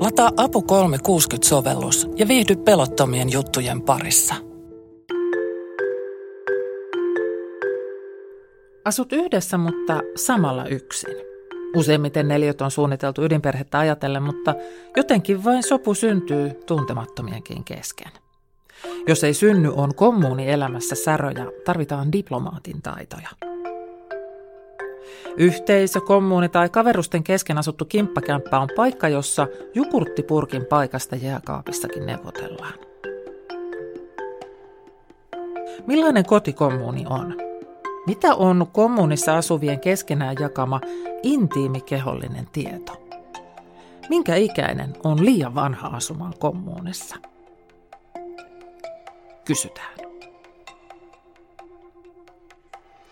Lataa Apu 360-sovellus ja viihdy pelottomien juttujen parissa. Asut yhdessä, mutta samalla yksin. Useimmiten neliöt on suunniteltu ydinperhettä ajatellen, mutta jotenkin vain sopu syntyy tuntemattomienkin kesken. Jos ei synny, on kommuuni elämässä säröjä, tarvitaan diplomaatin taitoja. Yhteisö, kommuuni tai kaverusten kesken asuttu kimppakämppä on paikka, jossa jukurttipurkin paikasta jääkaapissakin neuvotellaan. Millainen kotikommuuni on? Mitä on kommunissa asuvien keskenään jakama intiimi kehollinen tieto? Minkä ikäinen on liian vanha asumaan kommunissa? Kysytään.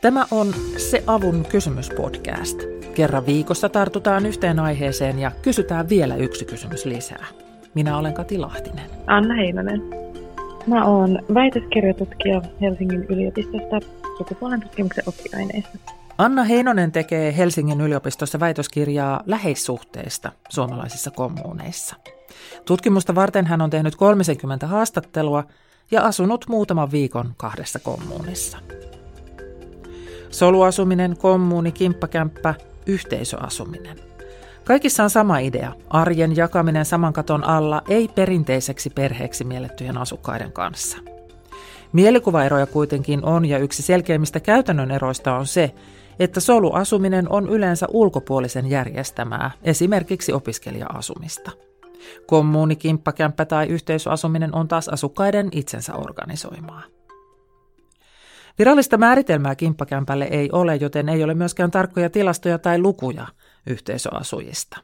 Tämä on Se avun kysymyspodcast. Kerran viikossa tartutaan yhteen aiheeseen ja kysytään vielä yksi kysymys lisää. Minä olen Kati Lahtinen. Anna Heinonen. Mä oon väitöskirjatutkija Helsingin yliopistosta sukupuolen tutkimuksen oppiaineista. Anna Heinonen tekee Helsingin yliopistossa väitöskirjaa läheissuhteista suomalaisissa kommuneissa. Tutkimusta varten hän on tehnyt 30 haastattelua ja asunut muutaman viikon kahdessa kommunissa. Soluasuminen, kommuuni, kimppakämppä, yhteisöasuminen. Kaikissa on sama idea, arjen jakaminen saman katon alla ei perinteiseksi perheeksi miellettyjen asukkaiden kanssa. Mielikuvaeroja kuitenkin on ja yksi selkeimmistä käytännön eroista on se, että soluasuminen on yleensä ulkopuolisen järjestämää, esimerkiksi opiskelija-asumista. Kommuuni, kimppakämppä tai yhteisöasuminen on taas asukkaiden itsensä organisoimaa. Virallista määritelmää kimppakämpälle ei ole, joten ei ole myöskään tarkkoja tilastoja tai lukuja yhteisöasujista.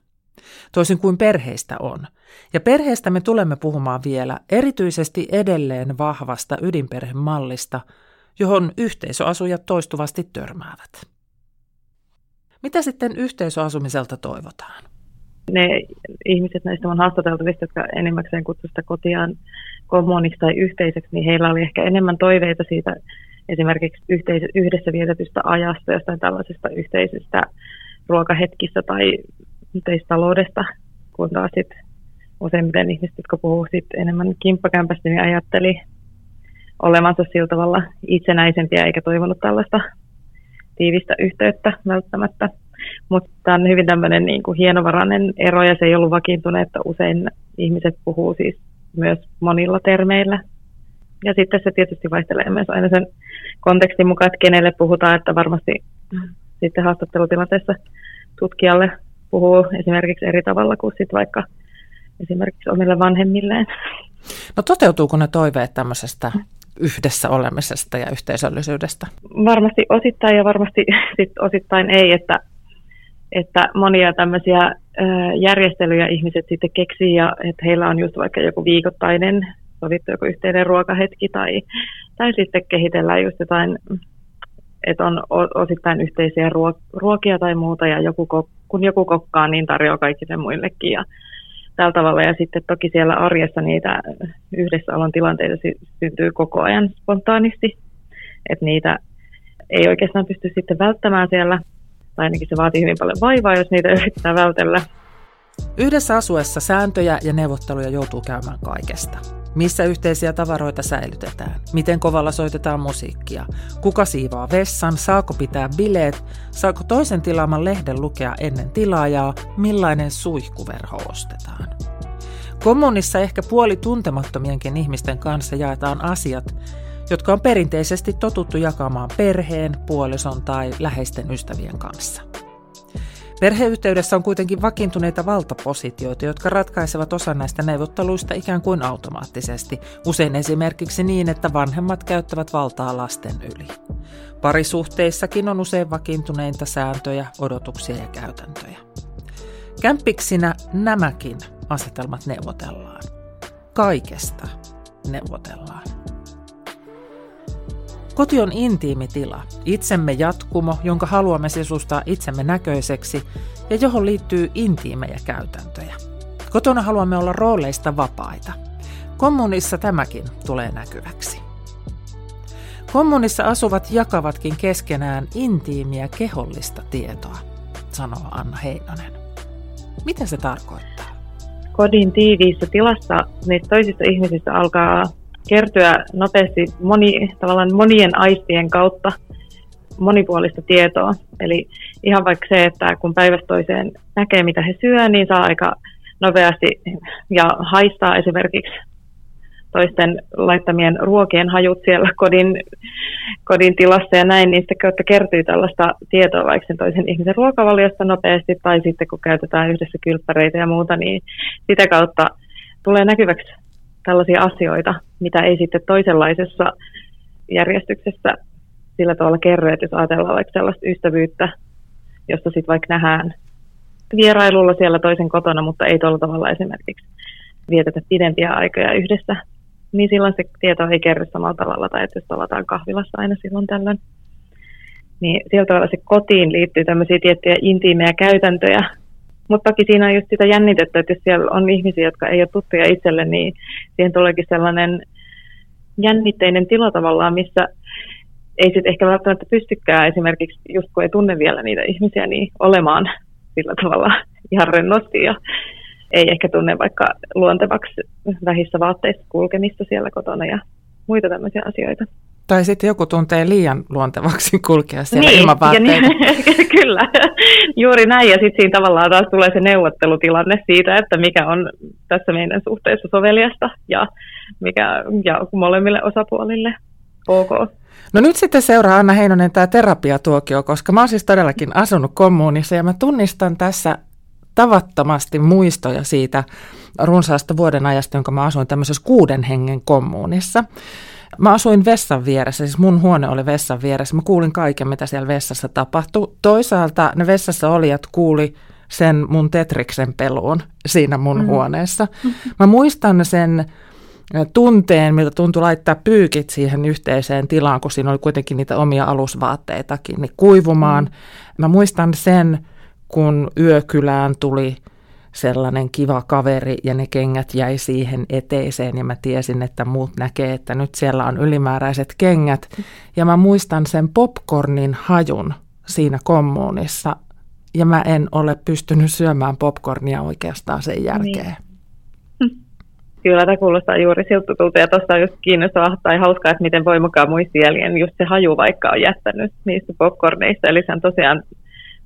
Toisin kuin perheistä on. Ja perheestä me tulemme puhumaan vielä erityisesti edelleen vahvasta ydinperhemallista, johon yhteisöasujat toistuvasti törmäävät. Mitä sitten yhteisöasumiselta toivotaan? Ne ihmiset näistä on haastateltavista, jotka enimmäkseen kutsuivat kotiaan kommuniksi tai yhteiseksi, niin heillä oli ehkä enemmän toiveita siitä esimerkiksi yhteis- yhdessä vietetystä ajasta, jostain tällaisesta yhteisestä ruokahetkistä tai yhteistaloudesta, kun taas sit useimmiten ihmiset, jotka puhuvat sit enemmän kimppakämpästä, niin ajatteli olevansa sillä tavalla itsenäisempiä eikä toivonut tällaista tiivistä yhteyttä välttämättä. Mutta tämä on hyvin tämmöinen niin kuin hienovarainen ero ja se ei ollut vakiintunut, että usein ihmiset puhuu siis myös monilla termeillä. Ja sitten se tietysti vaihtelee myös aina sen kontekstin mukaan, että kenelle puhutaan, että varmasti sitten haastattelutilanteessa tutkijalle puhuu esimerkiksi eri tavalla kuin sitten vaikka esimerkiksi omille vanhemmilleen. No toteutuuko ne toiveet tämmöisestä yhdessä olemisesta ja yhteisöllisyydestä? Varmasti osittain ja varmasti sit osittain ei, että, että monia tämmöisiä järjestelyjä ihmiset sitten keksii ja että heillä on just vaikka joku viikoittainen sovittu joku yhteinen ruokahetki tai, tai sitten kehitellään just jotain, että on osittain yhteisiä ruokia tai muuta ja joku, kun joku kokkaa, niin tarjoaa kaikille muillekin ja tällä tavalla. Ja sitten toki siellä arjessa niitä yhdessäolon tilanteita syntyy koko ajan spontaanisti, että niitä ei oikeastaan pysty sitten välttämään siellä, tai ainakin se vaatii hyvin paljon vaivaa, jos niitä yrittää vältellä. Yhdessä asuessa sääntöjä ja neuvotteluja joutuu käymään kaikesta. Missä yhteisiä tavaroita säilytetään? Miten kovalla soitetaan musiikkia? Kuka siivaa vessan? Saako pitää bileet? Saako toisen tilaaman lehden lukea ennen tilaajaa? Millainen suihkuverho ostetaan? Kommunissa ehkä puoli tuntemattomienkin ihmisten kanssa jaetaan asiat, jotka on perinteisesti totuttu jakamaan perheen, puolison tai läheisten ystävien kanssa. Perheyhteydessä on kuitenkin vakiintuneita valtapositioita, jotka ratkaisevat osa näistä neuvotteluista ikään kuin automaattisesti, usein esimerkiksi niin, että vanhemmat käyttävät valtaa lasten yli. Parisuhteissakin on usein vakiintuneita sääntöjä, odotuksia ja käytäntöjä. Kämppiksinä nämäkin asetelmat neuvotellaan. Kaikesta neuvotellaan. Koti on intiimi tila, itsemme jatkumo, jonka haluamme sisustaa itsemme näköiseksi ja johon liittyy intiimejä käytäntöjä. Kotona haluamme olla rooleista vapaita. Kommunissa tämäkin tulee näkyväksi. Kommunissa asuvat jakavatkin keskenään intiimiä kehollista tietoa, sanoo Anna Heinonen. Mitä se tarkoittaa? kodin tiiviissä tilassa niistä toisista ihmisistä alkaa kertyä nopeasti moni, tavallaan monien aistien kautta monipuolista tietoa. Eli ihan vaikka se, että kun päivästä toiseen näkee, mitä he syö, niin saa aika nopeasti ja haistaa esimerkiksi toisten laittamien ruokien hajut siellä kodin, kodin tilassa ja näin, niin kautta kertyy tällaista tietoa vaikka sen toisen ihmisen ruokavaliosta nopeasti, tai sitten kun käytetään yhdessä kylppäreitä ja muuta, niin sitä kautta tulee näkyväksi tällaisia asioita, mitä ei sitten toisenlaisessa järjestyksessä sillä tavalla kerro, että jos ajatellaan vaikka sellaista ystävyyttä, josta sitten vaikka nähdään vierailulla siellä toisen kotona, mutta ei tuolla tavalla esimerkiksi vietetä pidempiä aikoja yhdessä, niin silloin se tieto ei kerry samalla tavalla, tai että jos tavataan kahvilassa aina silloin tällöin. Niin sillä tavalla se kotiin liittyy tämmöisiä tiettyjä intiimejä käytäntöjä, mutta toki siinä on just sitä jännitettä, että jos siellä on ihmisiä, jotka ei ole tuttuja itselle, niin siihen tuleekin sellainen jännitteinen tila tavallaan, missä ei sitten ehkä välttämättä pystykään esimerkiksi, just kun ei tunne vielä niitä ihmisiä, niin olemaan sillä tavalla ihan rennosti ja ei ehkä tunne vaikka luontevaksi vähissä vaatteissa kulkemista siellä kotona ja muita tämmöisiä asioita. Tai sitten joku tuntee liian luontevaksi kulkea siellä niin, ilman vaatteita. Niin, kyllä, juuri näin. Ja sitten siinä tavallaan taas tulee se neuvottelutilanne siitä, että mikä on tässä meidän suhteessa soveliasta ja mikä ja molemmille osapuolille ok. No nyt sitten seuraa Anna Heinonen tämä terapiatuokio, koska mä oon siis todellakin asunut kommunissa ja mä tunnistan tässä tavattomasti muistoja siitä runsaasta vuoden ajasta, jonka mä asuin tämmöisessä kuuden hengen kommunissa. Mä asuin vessan vieressä, siis mun huone oli vessan vieressä. Mä kuulin kaiken, mitä siellä vessassa tapahtui. Toisaalta ne vessassa olijat kuuli sen mun Tetriksen peluun siinä mun mm. huoneessa. Mä muistan sen tunteen, miltä tuntui laittaa pyykit siihen yhteiseen tilaan, kun siinä oli kuitenkin niitä omia alusvaatteitakin, niin kuivumaan. Mm. Mä muistan sen, kun yökylään tuli sellainen kiva kaveri ja ne kengät jäi siihen eteiseen ja mä tiesin, että muut näkee, että nyt siellä on ylimääräiset kengät. Ja mä muistan sen popcornin hajun siinä kommunissa ja mä en ole pystynyt syömään popcornia oikeastaan sen jälkeen. Niin. Kyllä, tämä kuulostaa juuri siltä tutulta ja tuosta on just kiinnostavaa tai hauskaa, että miten voimakkaan muistijäljen just se haju vaikka on jättänyt niistä popcorneista. Eli se on tosiaan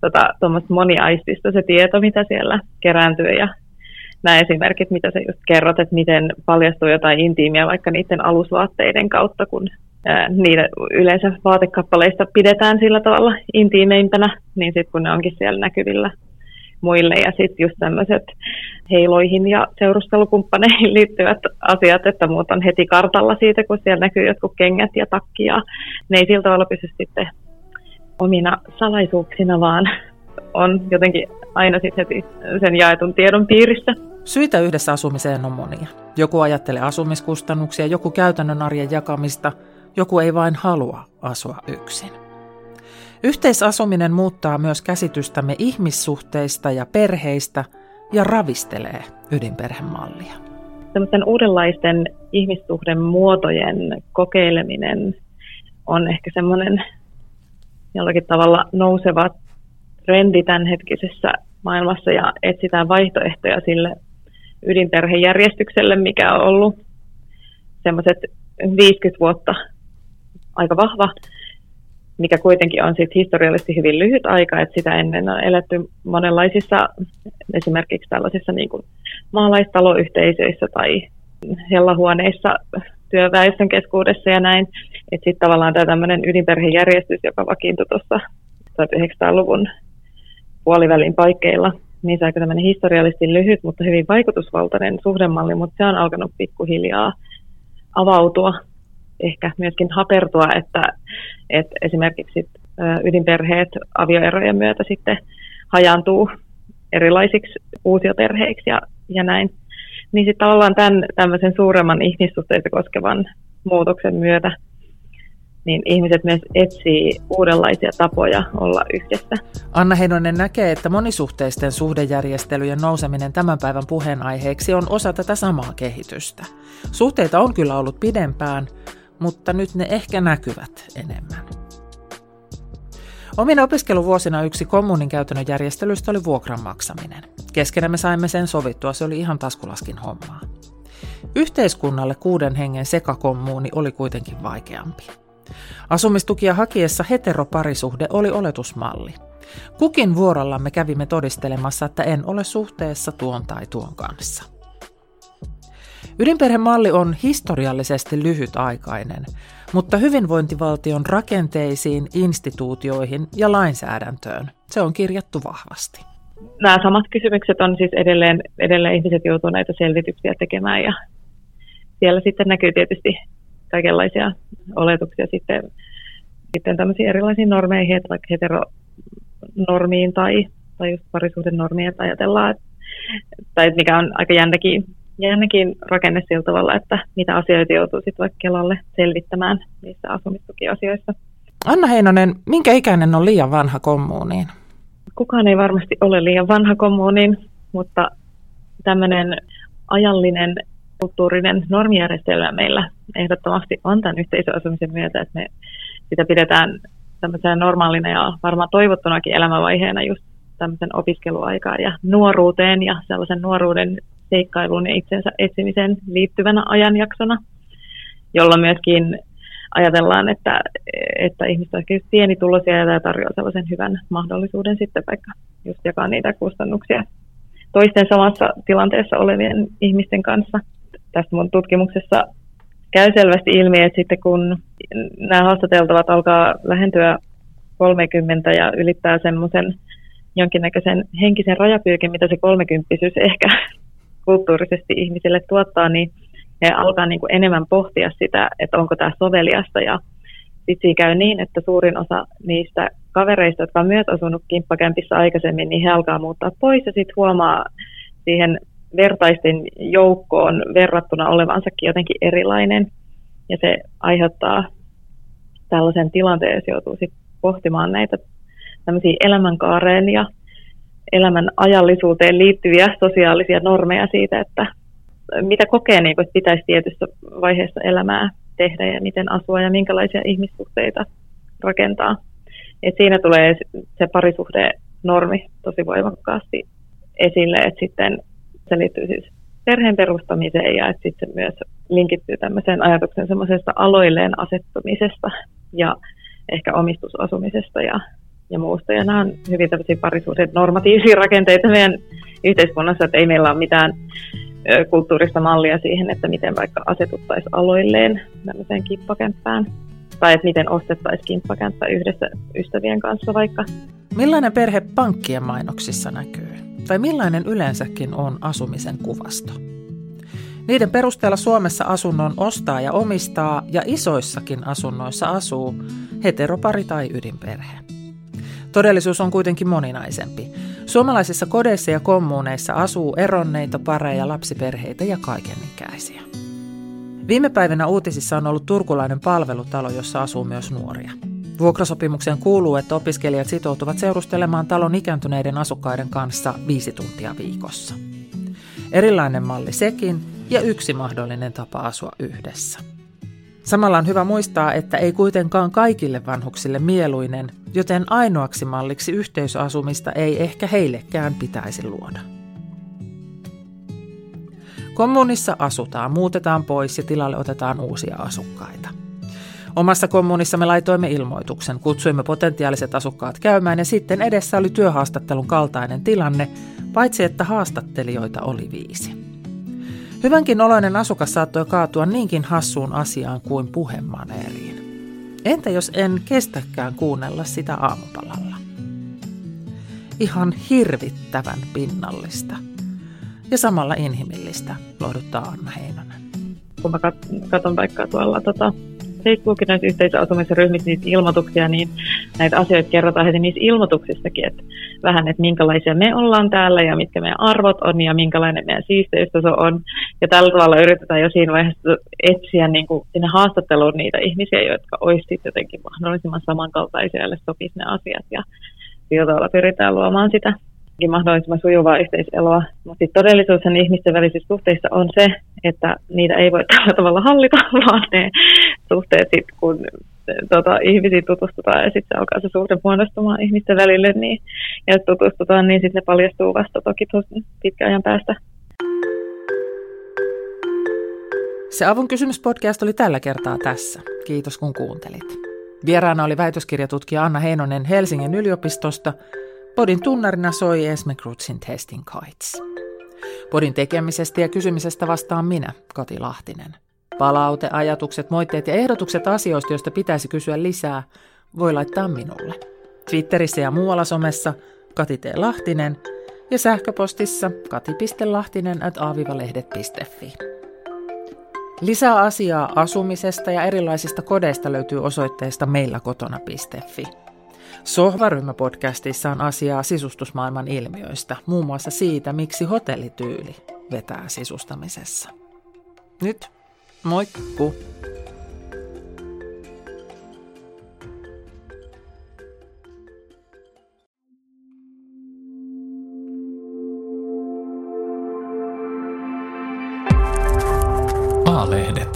tota, moniaistista se tieto, mitä siellä kerääntyy ja nämä esimerkit, mitä sä just kerrot, että miten paljastuu jotain intiimiä vaikka niiden alusvaatteiden kautta, kun niitä yleensä vaatekappaleista pidetään sillä tavalla intiimeimpänä, niin sitten kun ne onkin siellä näkyvillä muille ja sitten just tämmöiset heiloihin ja seurustelukumppaneihin liittyvät asiat, että muut on heti kartalla siitä, kun siellä näkyy jotkut kengät ja takki ja ne ei sillä tavalla pysy sitten omina salaisuuksina, vaan on jotenkin aina sitten heti sen jaetun tiedon piirissä. Syitä yhdessä asumiseen on monia. Joku ajattelee asumiskustannuksia, joku käytännön arjen jakamista, joku ei vain halua asua yksin. Yhteisasuminen muuttaa myös käsitystämme ihmissuhteista ja perheistä ja ravistelee ydinperhemallia. Sellaisten uudenlaisten ihmissuhden muotojen kokeileminen on ehkä semmoinen jollakin tavalla nouseva trendi tämänhetkisessä maailmassa ja etsitään vaihtoehtoja sille ydinperhejärjestykselle, mikä on ollut semmoiset 50 vuotta aika vahva, mikä kuitenkin on sit historiallisesti hyvin lyhyt aika, että sitä ennen on eletty monenlaisissa esimerkiksi tällaisissa niin kuin maalaistaloyhteisöissä tai hellahuoneissa työväestön keskuudessa ja näin. Että sitten tavallaan tämä tämmöinen ydinperhejärjestys, joka vakiintui tuossa 1900-luvun puolivälin paikkeilla, niin se aika tämmöinen historiallisesti lyhyt, mutta hyvin vaikutusvaltainen suhdemalli, mutta se on alkanut pikkuhiljaa avautua, ehkä myöskin hapertua, että, että esimerkiksi ydinperheet avioerojen myötä sitten hajaantuu erilaisiksi uusioperheiksi ja, ja näin niin sitten tavallaan tämän tämmöisen suuremman ihmissuhteita koskevan muutoksen myötä niin ihmiset myös etsii uudenlaisia tapoja olla yhdessä. Anna Heinonen näkee, että monisuhteisten suhdejärjestelyjen nouseminen tämän päivän puheenaiheeksi on osa tätä samaa kehitystä. Suhteita on kyllä ollut pidempään, mutta nyt ne ehkä näkyvät enemmän. Omina opiskeluvuosina yksi kommunin käytännön järjestelyistä oli vuokran maksaminen. Keskenä me saimme sen sovittua, se oli ihan taskulaskin hommaa. Yhteiskunnalle kuuden hengen sekakommuuni oli kuitenkin vaikeampi. Asumistukia hakiessa heteroparisuhde oli oletusmalli. Kukin vuorollamme kävimme todistelemassa, että en ole suhteessa tuon tai tuon kanssa. Ydinperhemalli on historiallisesti lyhytaikainen, mutta hyvinvointivaltion rakenteisiin, instituutioihin ja lainsäädäntöön se on kirjattu vahvasti. Nämä samat kysymykset on siis edelleen, edelleen ihmiset joutuneet näitä selvityksiä tekemään ja siellä sitten näkyy tietysti kaikenlaisia oletuksia sitten, sitten tämmöisiin erilaisiin normeihin, että vaikka heteronormiin tai, tai just parisuhden normiin, että ajatellaan, että, tai mikä on aika jännäkin, jännäkin rakenne sillä tavalla, että mitä asioita joutuu sitten vaikka Kelalle selvittämään niissä asumistukiasioissa. Anna Heinonen, minkä ikäinen on liian vanha kommuuniin? Kukaan ei varmasti ole liian vanha kommuuniin, mutta tämmöinen ajallinen kulttuurinen normijärjestelmä meillä ehdottomasti on tämän yhteisöasumisen myötä, että me sitä pidetään tämmöisenä normaalina ja varmaan toivottunakin elämänvaiheena just tämmöisen opiskeluaikaan ja nuoruuteen ja sellaisen nuoruuden seikkailuun ja itsensä etsimiseen liittyvänä ajanjaksona, jolloin myöskin ajatellaan, että, että ihmiset ovat pienituloisia ja tämä tarjoaa sellaisen hyvän mahdollisuuden sitten vaikka just jakaa niitä kustannuksia toisten samassa tilanteessa olevien ihmisten kanssa – tässä mun tutkimuksessa käy selvästi ilmi, että sitten kun nämä haastateltavat alkaa lähentyä 30 ja ylittää semmoisen jonkinnäköisen henkisen rajapyykin, mitä se kolmekymppisyys ehkä kulttuurisesti ihmisille tuottaa, niin he alkaa niin kuin enemmän pohtia sitä, että onko tämä soveliasta. Ja sitten siinä käy niin, että suurin osa niistä kavereista, jotka on myös asunut kimppakämpissä aikaisemmin, niin he alkaa muuttaa pois ja sitten huomaa siihen vertaisten joukkoon verrattuna olevansakin jotenkin erilainen. Ja se aiheuttaa tällaisen tilanteen, jos joutuu sit pohtimaan näitä tämmöisiä elämänkaareen ja elämän ajallisuuteen liittyviä sosiaalisia normeja siitä, että mitä kokee, niin että pitäisi tietyssä vaiheessa elämää tehdä ja miten asua ja minkälaisia ihmissuhteita rakentaa. Et siinä tulee se parisuhde normi tosi voimakkaasti esille, että sitten se liittyy siis perheen perustamiseen ja että sitten se myös linkittyy tämmöiseen ajatuksen semmoisesta aloilleen asettumisesta ja ehkä omistusasumisesta ja, ja muusta. Ja nämä on hyvin tämmöisiä parisuuden normatiivisia rakenteita meidän yhteiskunnassa, että ei meillä ole mitään kulttuurista mallia siihen, että miten vaikka asetuttaisiin aloilleen tämmöiseen kimppakämppään tai että miten ostettaisiin kimppakämppä yhdessä ystävien kanssa vaikka. Millainen perhe pankkien mainoksissa näkyy? tai millainen yleensäkin on asumisen kuvasto. Niiden perusteella Suomessa asunnon ostaa ja omistaa ja isoissakin asunnoissa asuu heteropari tai ydinperhe. Todellisuus on kuitenkin moninaisempi. Suomalaisissa kodeissa ja kommuuneissa asuu eronneita pareja, lapsiperheitä ja kaikenikäisiä. Viime päivinä uutisissa on ollut turkulainen palvelutalo, jossa asuu myös nuoria. Vuokrasopimukseen kuuluu, että opiskelijat sitoutuvat seurustelemaan talon ikääntyneiden asukkaiden kanssa viisi tuntia viikossa. Erilainen malli sekin ja yksi mahdollinen tapa asua yhdessä. Samalla on hyvä muistaa, että ei kuitenkaan kaikille vanhuksille mieluinen, joten ainoaksi malliksi yhteisöasumista ei ehkä heillekään pitäisi luoda. Kommunissa asutaan, muutetaan pois ja tilalle otetaan uusia asukkaita. Omassa kommunissa me laitoimme ilmoituksen, kutsuimme potentiaaliset asukkaat käymään ja sitten edessä oli työhaastattelun kaltainen tilanne, paitsi että haastattelijoita oli viisi. Hyvänkin oloinen asukas saattoi kaatua niinkin hassuun asiaan kuin puhemaneeriin. Entä jos en kestäkään kuunnella sitä aamupalalla? Ihan hirvittävän pinnallista ja samalla inhimillistä, lohduttaa Anna Heinonen. Kun mä katson vaikka tuolla tota, Facebookin näissä yhteisöasumisen ryhmissä niitä ilmoituksia, niin näitä asioita kerrotaan heti niissä ilmoituksissakin, että vähän, että minkälaisia me ollaan täällä ja mitkä meidän arvot on ja minkälainen meidän siisteystaso on. Ja tällä tavalla yritetään jo siinä vaiheessa etsiä niin kuin sinne haastatteluun niitä ihmisiä, jotka olisivat jotenkin mahdollisimman samankaltaisia, joille sopisi ne asiat. Ja sillä tavalla pyritään luomaan sitä mahdollisimman sujuvaa yhteiseloa. Mutta todellisuus ihmisten välisissä suhteissa on se, että niitä ei voi tällä tavalla hallita, vaan ne suhteet sit, kun tota, ihmisiin tutustutaan ja sitten alkaa se suhde muodostumaan ihmisten välille, niin, ja tutustutaan, niin sitten ne paljastuu vasta toki pitkän ajan päästä. Se Avun kysymyspodcast oli tällä kertaa tässä. Kiitos kun kuuntelit. Vieraana oli väitöskirjatutkija Anna Heinonen Helsingin yliopistosta. Podin tunnarina soi Esme Krutsin Testing Kites. Podin tekemisestä ja kysymisestä vastaan minä, Kati Lahtinen. Palaute, ajatukset, moitteet ja ehdotukset asioista, joista pitäisi kysyä lisää, voi laittaa minulle. Twitterissä ja muualla somessa Kati T. Lahtinen ja sähköpostissa kati.lahtinen at aavivalehdet.fi. Lisää asiaa asumisesta ja erilaisista kodeista löytyy osoitteesta meilläkotona.fi. Sohvaryhmäpodcastissa on asiaa sisustusmaailman ilmiöistä, muun muassa siitä, miksi hotellityyli vetää sisustamisessa. Nyt, moikku! Maalehdet.